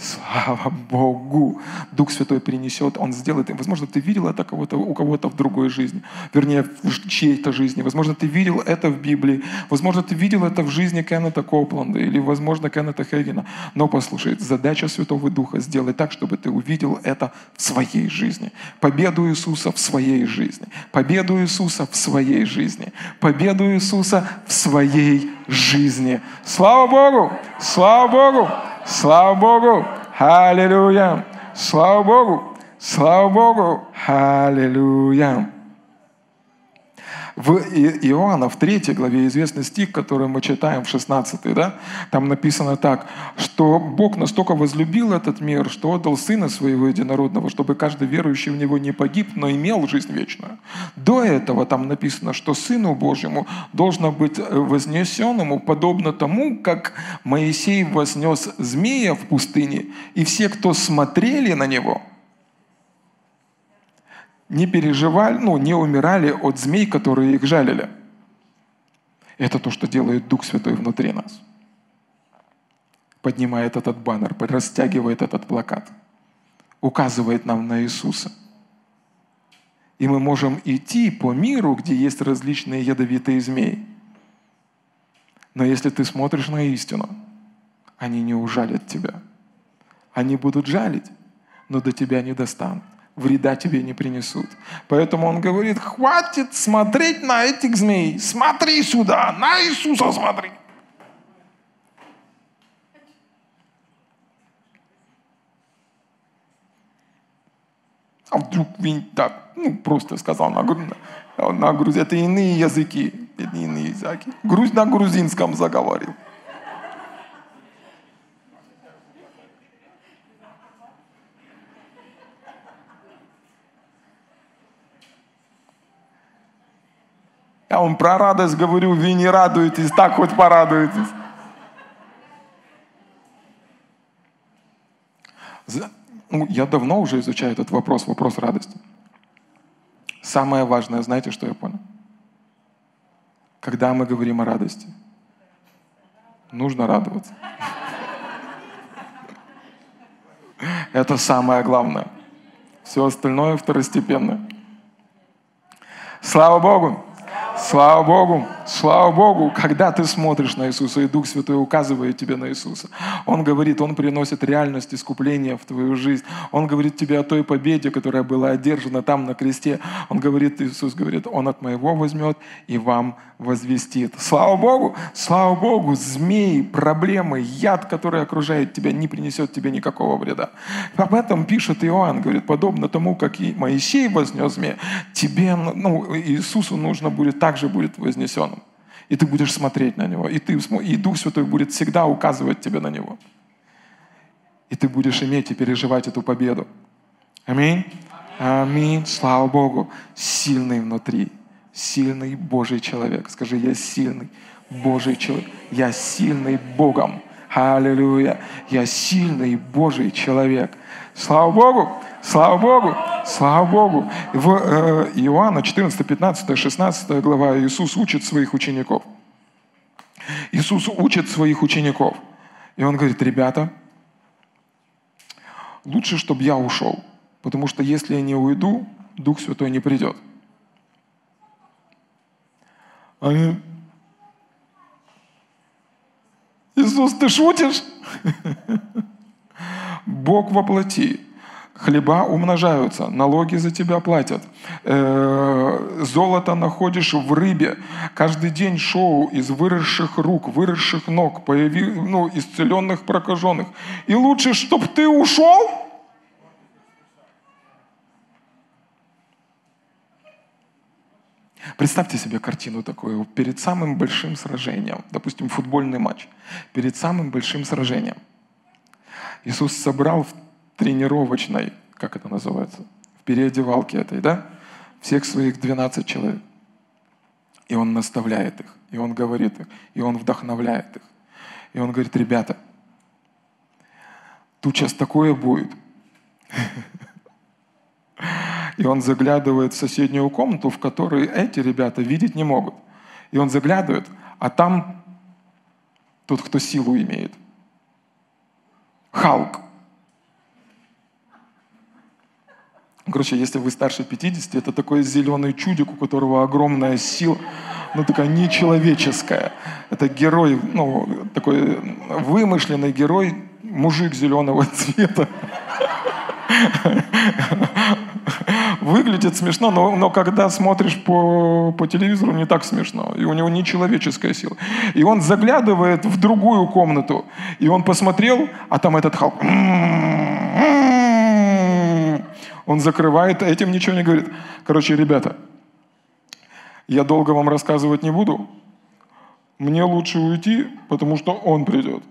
Слава Богу! Дух Святой принесет, Он сделает. Возможно, ты видел это кого-то, у кого-то в другой жизни, вернее, в чьей-то жизни. Возможно, ты видел это в Библии. Возможно, ты видел это в жизни Кеннета Копланда или, возможно, Кеннета Хейгена. Но послушай, задача Святого Духа сделать так, чтобы ты увидел это в своей жизни. Победу Иисуса в своей жизни. Победу Иисуса в своей жизни. Победу Иисуса в своей жизни. Слава Богу! Слава Богу! Слава Богу! Аллилуйя! Слава Богу! Слава Богу! Аллилуйя! В Иоанна, в 3 главе, известный стих, который мы читаем в 16, да, там написано так, что Бог настолько возлюбил этот мир, что отдал Сына Своего Единородного, чтобы каждый верующий в Него не погиб, но имел жизнь вечную. До этого там написано, что Сыну Божьему должно быть э, вознесенному, подобно тому, как Моисей вознес змея в пустыне, и все, кто смотрели на него – не переживали, ну, не умирали от змей, которые их жалили. Это то, что делает Дух Святой внутри нас. Поднимает этот баннер, растягивает этот плакат, указывает нам на Иисуса. И мы можем идти по миру, где есть различные ядовитые змеи. Но если ты смотришь на истину, они не ужалят тебя. Они будут жалить, но до тебя не достанут. Вреда тебе не принесут. Поэтому он говорит, хватит смотреть на этих змей. Смотри сюда, на Иисуса смотри. А вдруг Винь так, ну, просто сказал на, на, на груз... Это иные языки, это иные языки. Груз на грузинском заговорил. Я вам про радость говорю, вы не радуетесь, так хоть порадуетесь. Ну, я давно уже изучаю этот вопрос, вопрос радости. Самое важное, знаете, что я понял? Когда мы говорим о радости, нужно радоваться. Это самое главное. Все остальное второстепенно. Слава Богу! Слава Богу, слава Богу, когда ты смотришь на Иисуса, и Дух Святой указывает тебе на Иисуса. Он говорит, Он приносит реальность искупления в твою жизнь. Он говорит тебе о той победе, которая была одержана там на кресте. Он говорит, Иисус говорит, Он от моего возьмет и вам возвестит. Слава Богу, слава Богу, змеи, проблемы, яд, который окружает тебя, не принесет тебе никакого вреда. Об этом пишет Иоанн, говорит, подобно тому, как и Моисей вознес змея, тебе, ну, Иисусу нужно будет так также будет вознесенным. И ты будешь смотреть на него. И, ты, и Дух Святой будет всегда указывать тебе на него. И ты будешь иметь и переживать эту победу. Аминь. Аминь. Слава Богу. Сильный внутри. Сильный Божий человек. Скажи, я сильный Божий человек. Я сильный Богом. Аллилуйя. Я сильный Божий человек. Слава Богу. Слава Богу! Слава Богу! В э, Иоанна 14, 15, 16 глава Иисус учит своих учеников. Иисус учит своих учеников. И Он говорит, ребята, лучше, чтобы я ушел. Потому что если я не уйду, Дух Святой не придет. Они... Иисус, ты шутишь? Бог воплоти Хлеба умножаются, налоги за тебя платят. Э, золото находишь в рыбе. Каждый день шоу из выросших рук, выросших ног, появи, ну, исцеленных, прокаженных. И лучше, чтобы ты ушел, Представьте себе картину такую. Перед самым большим сражением, допустим, футбольный матч, перед самым большим сражением Иисус собрал тренировочной, как это называется, в переодевалке этой, да, всех своих 12 человек. И он наставляет их, и он говорит их, и он вдохновляет их. И он говорит, ребята, тут сейчас такое будет. И он заглядывает в соседнюю комнату, в которой эти ребята видеть не могут. И он заглядывает, а там тот, кто силу имеет. Халк. Короче, если вы старше 50, это такой зеленый чудик, у которого огромная сила, ну такая нечеловеческая. Это герой, ну такой вымышленный герой, мужик зеленого цвета. Выглядит смешно, но, но когда смотришь по, по телевизору, не так смешно. И у него нечеловеческая сила. И он заглядывает в другую комнату. И он посмотрел, а там этот Халк. Он закрывает, этим ничего не говорит. Короче, ребята, я долго вам рассказывать не буду. Мне лучше уйти, потому что он придет.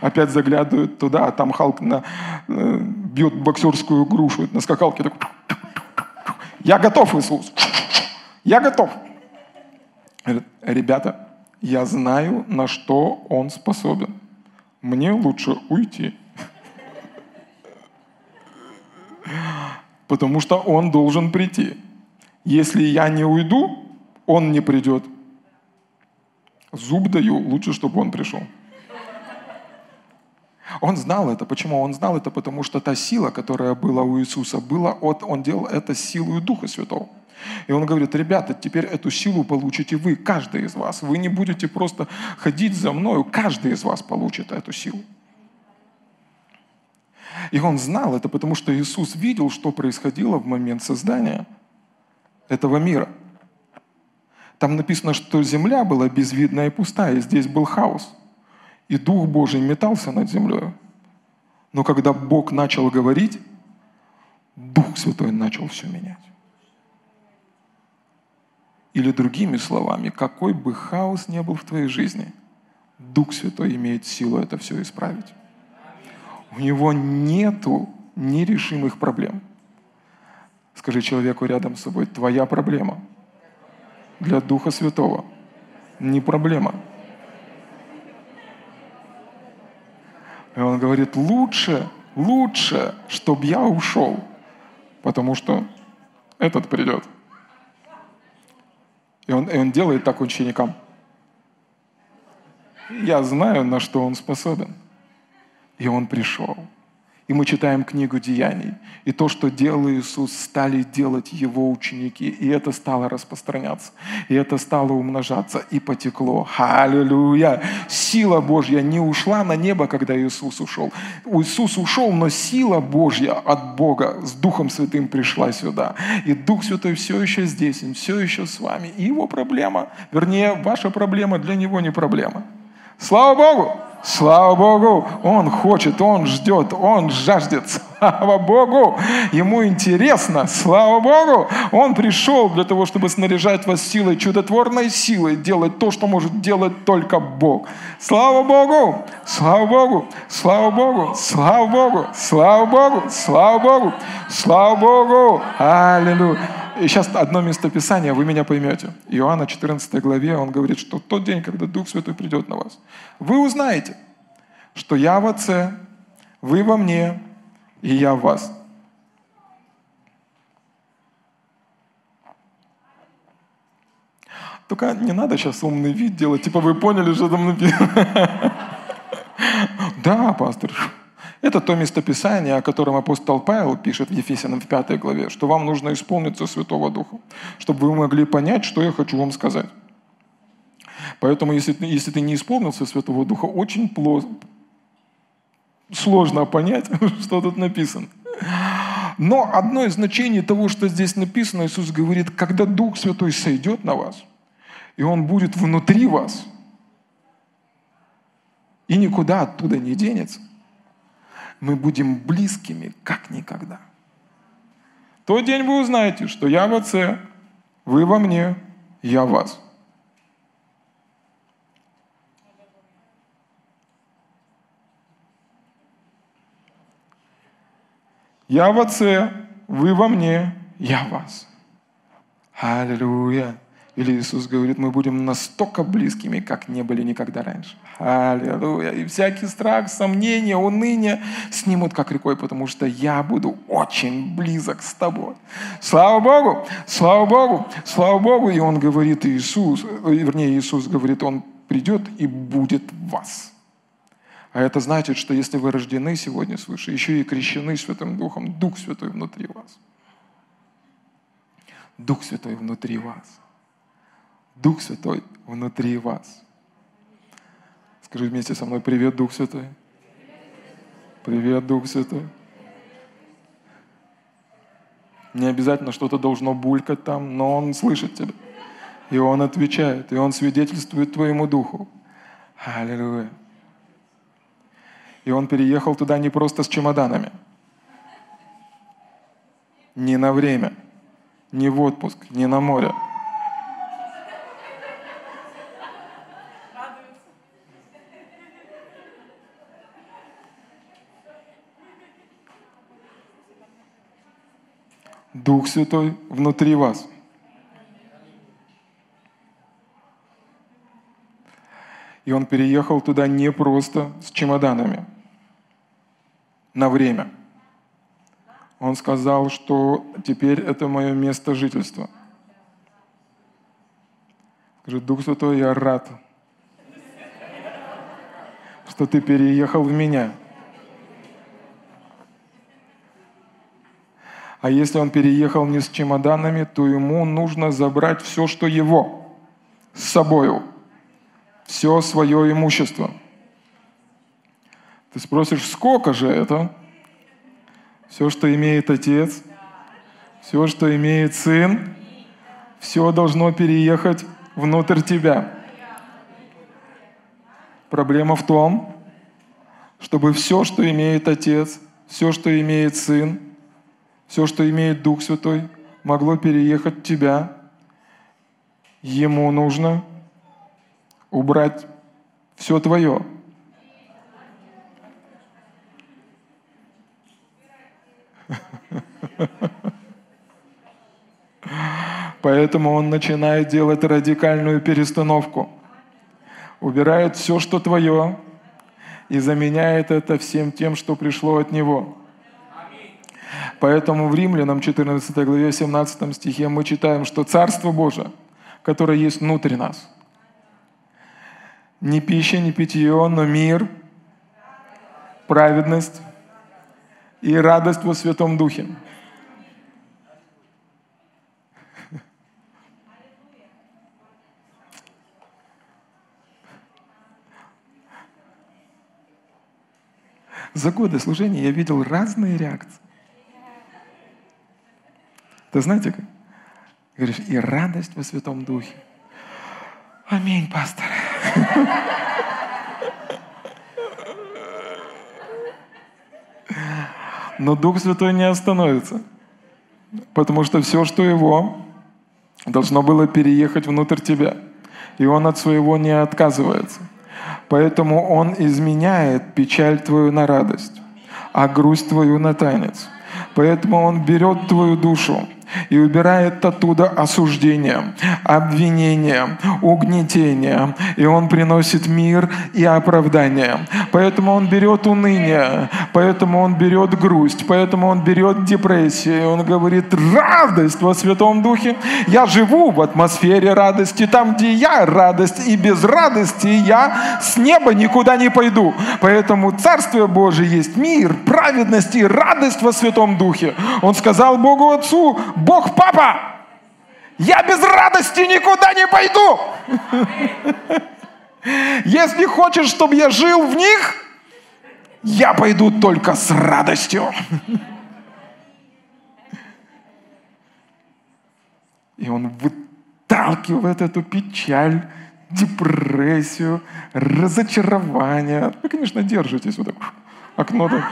Опять заглядывает туда, а там Халк на, э, бьет боксерскую грушу на скакалке. Так, я готов, Иисус. Я готов. Ребята, я знаю, на что он способен. Мне лучше уйти. потому что он должен прийти. Если я не уйду, он не придет. Зуб даю, лучше, чтобы он пришел. Он знал это. Почему? Он знал это, потому что та сила, которая была у Иисуса, была от, он делал это силой Духа Святого. И он говорит, ребята, теперь эту силу получите вы, каждый из вас. Вы не будете просто ходить за мною, каждый из вас получит эту силу. И он знал это, потому что Иисус видел, что происходило в момент создания этого мира. Там написано, что земля была безвидная и пустая, и здесь был хаос. И Дух Божий метался над землей. Но когда Бог начал говорить, Дух Святой начал все менять. Или другими словами, какой бы хаос ни был в твоей жизни, Дух Святой имеет силу это все исправить. У него нету нерешимых проблем. Скажи человеку рядом с собой, твоя проблема для Духа Святого не проблема. И он говорит, лучше, лучше, чтобы я ушел, потому что этот придет. И он, и он делает так ученикам. Я знаю, на что он способен. И он пришел. И мы читаем книгу Деяний. И то, что делал Иисус, стали делать Его ученики. И это стало распространяться. И это стало умножаться. И потекло. Аллилуйя! Сила Божья не ушла на небо, когда Иисус ушел. Иисус ушел, но сила Божья от Бога с Духом Святым пришла сюда. И Дух Святой все еще здесь, Он все еще с вами. И Его проблема, вернее, ваша проблема для Него не проблема. Слава Богу! Слава Богу, Он хочет, Он ждет, Он жаждет. Слава Богу, Ему интересно. Слава Богу, Он пришел для того, чтобы снаряжать вас силой, чудотворной силой, делать то, что может делать только Бог. Слава Богу, слава Богу, слава Богу, слава Богу, слава Богу, слава Богу, слава Богу. Аллилуйя. Сейчас одно местописание, вы меня поймете. Иоанна 14 главе, он говорит, что тот день, когда Дух Святой придет на вас, вы узнаете, что я в Отце, вы во мне, и я в вас. Только не надо сейчас умный вид делать, типа вы поняли, что там написано. Да, пастор, это то местописание, о котором апостол Павел пишет в Ефесянам в пятой главе, что вам нужно исполниться Святого Духа, чтобы вы могли понять, что я хочу вам сказать. Поэтому, если, если ты не исполнился Святого Духа, очень плохо, сложно понять, что тут написано. Но одно из значений того, что здесь написано, Иисус говорит, когда Дух Святой сойдет на вас, и Он будет внутри вас, и никуда оттуда не денется, мы будем близкими, как никогда. В тот день вы узнаете, что я в Отце, вы во мне, я в вас. Я в Отце, вы во мне, я в вас. Аллилуйя. Или Иисус говорит, мы будем настолько близкими, как не были никогда раньше. Аллилуйя. И всякий страх, сомнения, уныние снимут как рекой, потому что я буду очень близок с тобой. Слава Богу, слава Богу, слава Богу. И он говорит, Иисус, вернее, Иисус говорит, он придет и будет вас. А это значит, что если вы рождены сегодня свыше, еще и крещены Святым Духом, Дух Святой внутри вас. Дух Святой внутри вас. Дух Святой внутри вас. Скажи вместе со мной, привет, Дух Святой. Привет, Дух Святой. Не обязательно что-то должно булькать там, но Он слышит тебя. И Он отвечает, и Он свидетельствует твоему духу. Аллилуйя. И он переехал туда не просто с чемоданами. Не на время, не в отпуск, не на море. Дух Святой внутри вас. И он переехал туда не просто с чемоданами, на время. Он сказал, что теперь это мое место жительства. Скажи, Дух Святой, я рад, что ты переехал в меня. А если он переехал не с чемоданами, то ему нужно забрать все, что его, с собою, все свое имущество. Ты спросишь, сколько же это? Все, что имеет отец, все, что имеет сын, все должно переехать внутрь тебя. Проблема в том, чтобы все, что имеет Отец, все, что имеет Сын, все, что имеет Дух Святой, могло переехать тебя. Ему нужно убрать все твое. Поэтому он начинает делать радикальную перестановку. Убирает все, что твое, и заменяет это всем тем, что пришло от Него. Поэтому в Римлянам 14 главе 17 стихе мы читаем, что Царство Божие, которое есть внутри нас, не пища, не питье, но мир, праведность и радость во Святом Духе. За годы служения я видел разные реакции. Ты знаете, как? Говоришь, и радость во Святом Духе. Аминь, пастор. Но Дух Святой не остановится, потому что все, что Его, должно было переехать внутрь тебя. И Он от своего не отказывается. Поэтому Он изменяет печаль твою на радость, а грусть твою на танец. Поэтому Он берет твою душу и убирает оттуда осуждение, обвинение, угнетение. И Он приносит мир и оправдание. Поэтому Он берет уныние, поэтому Он берет грусть, поэтому Он берет депрессию. И Он говорит, радость во Святом Духе. Я живу в атмосфере радости, там, где я радость, и без радости я с неба никуда не пойду. Поэтому Царствие Божие есть мир, праведность и радость во Святом Духе. Он сказал Богу Отцу, Бог папа, я без радости никуда не пойду. Если хочешь, чтобы я жил в них, я пойду только с радостью. И он выталкивает эту печаль, депрессию, разочарование. Вы, конечно, держитесь вот так, окно так.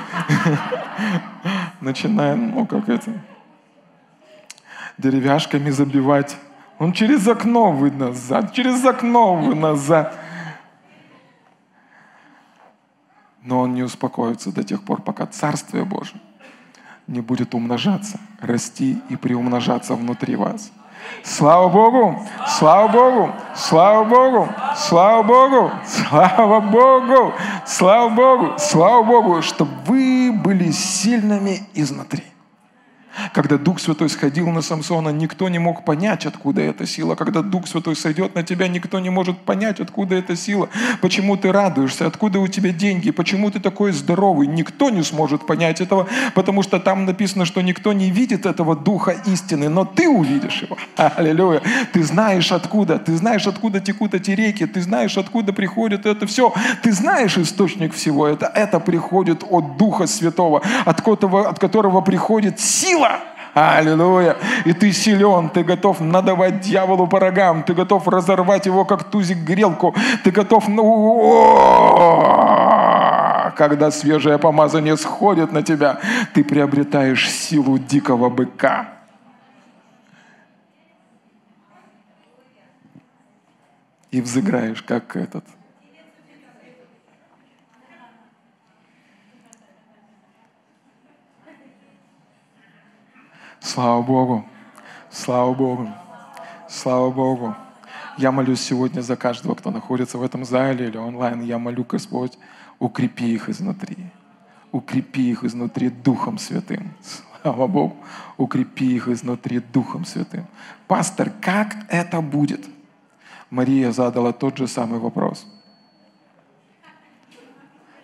Начинаем, ну, как это, деревяшками забивать. Он через окно вы назад, через окно вы назад. Но он не успокоится до тех пор, пока Царствие Божие не будет умножаться, расти и приумножаться внутри вас. Слава Богу! Слава Богу! Слава Богу! Слава Богу! Слава Богу! Слава Богу! Слава Богу, чтобы вы были сильными изнутри. Когда Дух Святой сходил на Самсона, никто не мог понять, откуда эта сила. Когда Дух Святой сойдет на тебя, никто не может понять, откуда эта сила. Почему ты радуешься, откуда у тебя деньги, почему ты такой здоровый. Никто не сможет понять этого, потому что там написано, что никто не видит этого Духа истины, но ты увидишь его. Аллилуйя. Ты знаешь откуда, ты знаешь откуда текут эти реки, ты знаешь откуда приходит это все. Ты знаешь источник всего это. Это приходит от Духа Святого, от которого, от которого приходит сила Аллилуйя. И ты силен, ты готов надавать дьяволу по рогам, ты готов разорвать его, как тузик грелку, ты готов... Когда свежее помазание сходит на тебя, ты приобретаешь силу дикого быка. И взыграешь, как этот – Слава Богу! Слава Богу! Слава Богу! Я молюсь сегодня за каждого, кто находится в этом зале или онлайн. Я молю, Господь, укрепи их изнутри. Укрепи их изнутри Духом Святым. Слава Богу. Укрепи их изнутри Духом Святым. Пастор, как это будет? Мария задала тот же самый вопрос.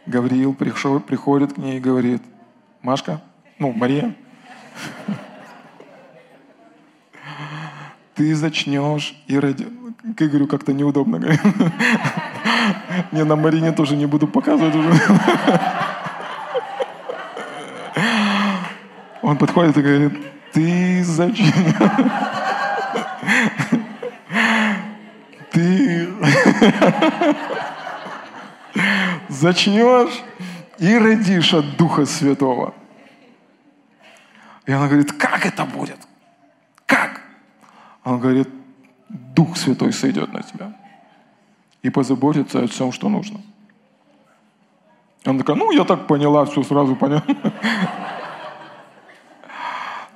Гавриил пришел, приходит к ней и говорит, Машка, ну, Мария, ты зачнешь и ради... Я говорю, как-то неудобно. Не, на Марине тоже не буду показывать уже. Он подходит и говорит, ты зачем? Ты зачнешь и родишь от Духа Святого. И она говорит, как это будет? Он говорит, Дух Святой сойдет на тебя и позаботится о всем, что нужно. Она такая, ну, я так поняла, все сразу поняла.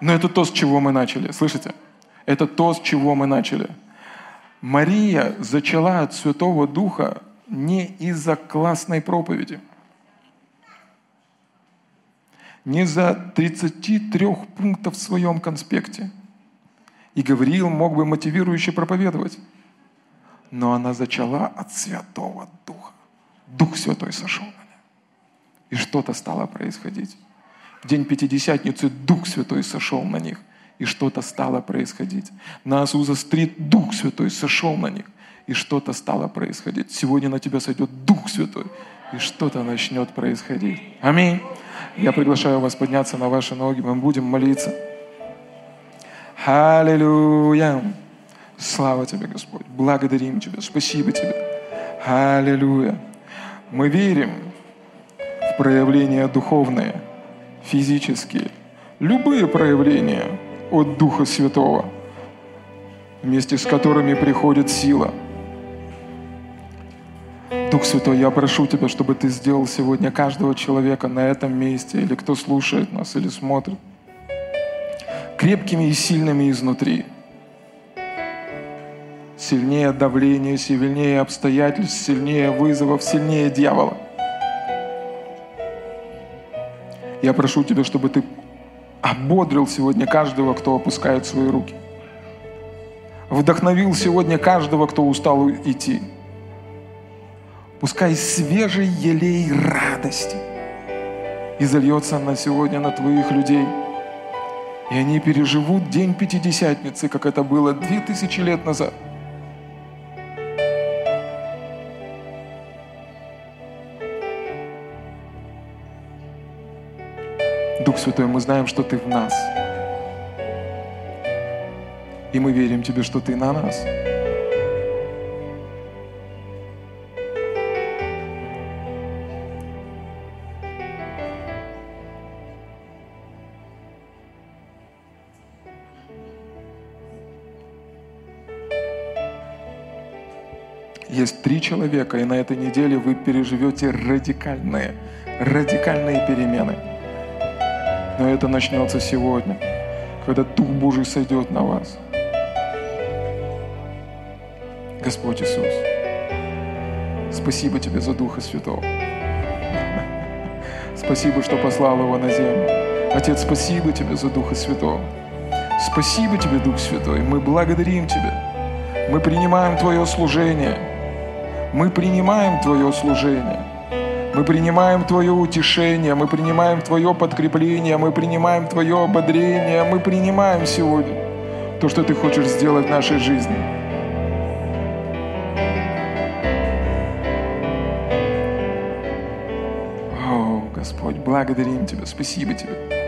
Но это то, с чего мы начали. Слышите? Это то, с чего мы начали. Мария зачала от Святого Духа не из-за классной проповеди, не за 33 пунктов в своем конспекте. И Гавриил мог бы мотивирующе проповедовать. Но она зачала от Святого Духа. Дух Святой сошел на нее. И что-то стало происходить. В день Пятидесятницы Дух Святой сошел на них, и что-то стало происходить. На Азуза-стрит Дух Святой сошел на них, и что-то стало происходить. Сегодня на тебя сойдет Дух Святой, и что-то начнет происходить. Аминь. Я приглашаю вас подняться на ваши ноги, мы будем молиться. Аллилуйя. Слава Тебе, Господь. Благодарим Тебя. Спасибо Тебе. Аллилуйя. Мы верим в проявления духовные – физические, любые проявления от Духа Святого, вместе с которыми приходит сила. Дух Святой, я прошу Тебя, чтобы Ты сделал сегодня каждого человека на этом месте, или кто слушает нас, или смотрит, крепкими и сильными изнутри. Сильнее давления, сильнее обстоятельств, сильнее вызовов, сильнее дьявола – Я прошу Тебя, чтобы Ты ободрил сегодня каждого, кто опускает свои руки. Вдохновил сегодня каждого, кто устал идти. Пускай свежий елей радости и зальется на сегодня на Твоих людей. И они переживут день Пятидесятницы, как это было две тысячи лет назад – Дух Святой, мы знаем, что Ты в нас. И мы верим Тебе, что Ты на нас. Три человека, и на этой неделе вы переживете радикальные, радикальные перемены – но это начнется сегодня, когда Дух Божий сойдет на вас. Господь Иисус, спасибо Тебе за Духа Святого. Спасибо, что послал Его на землю. Отец, спасибо Тебе за Духа Святого. Спасибо Тебе, Дух Святой. Мы благодарим Тебя. Мы принимаем Твое служение. Мы принимаем Твое служение. Мы принимаем Твое утешение, мы принимаем Твое подкрепление, мы принимаем Твое ободрение, мы принимаем сегодня то, что Ты хочешь сделать в нашей жизни. О, Господь, благодарим Тебя, спасибо Тебе.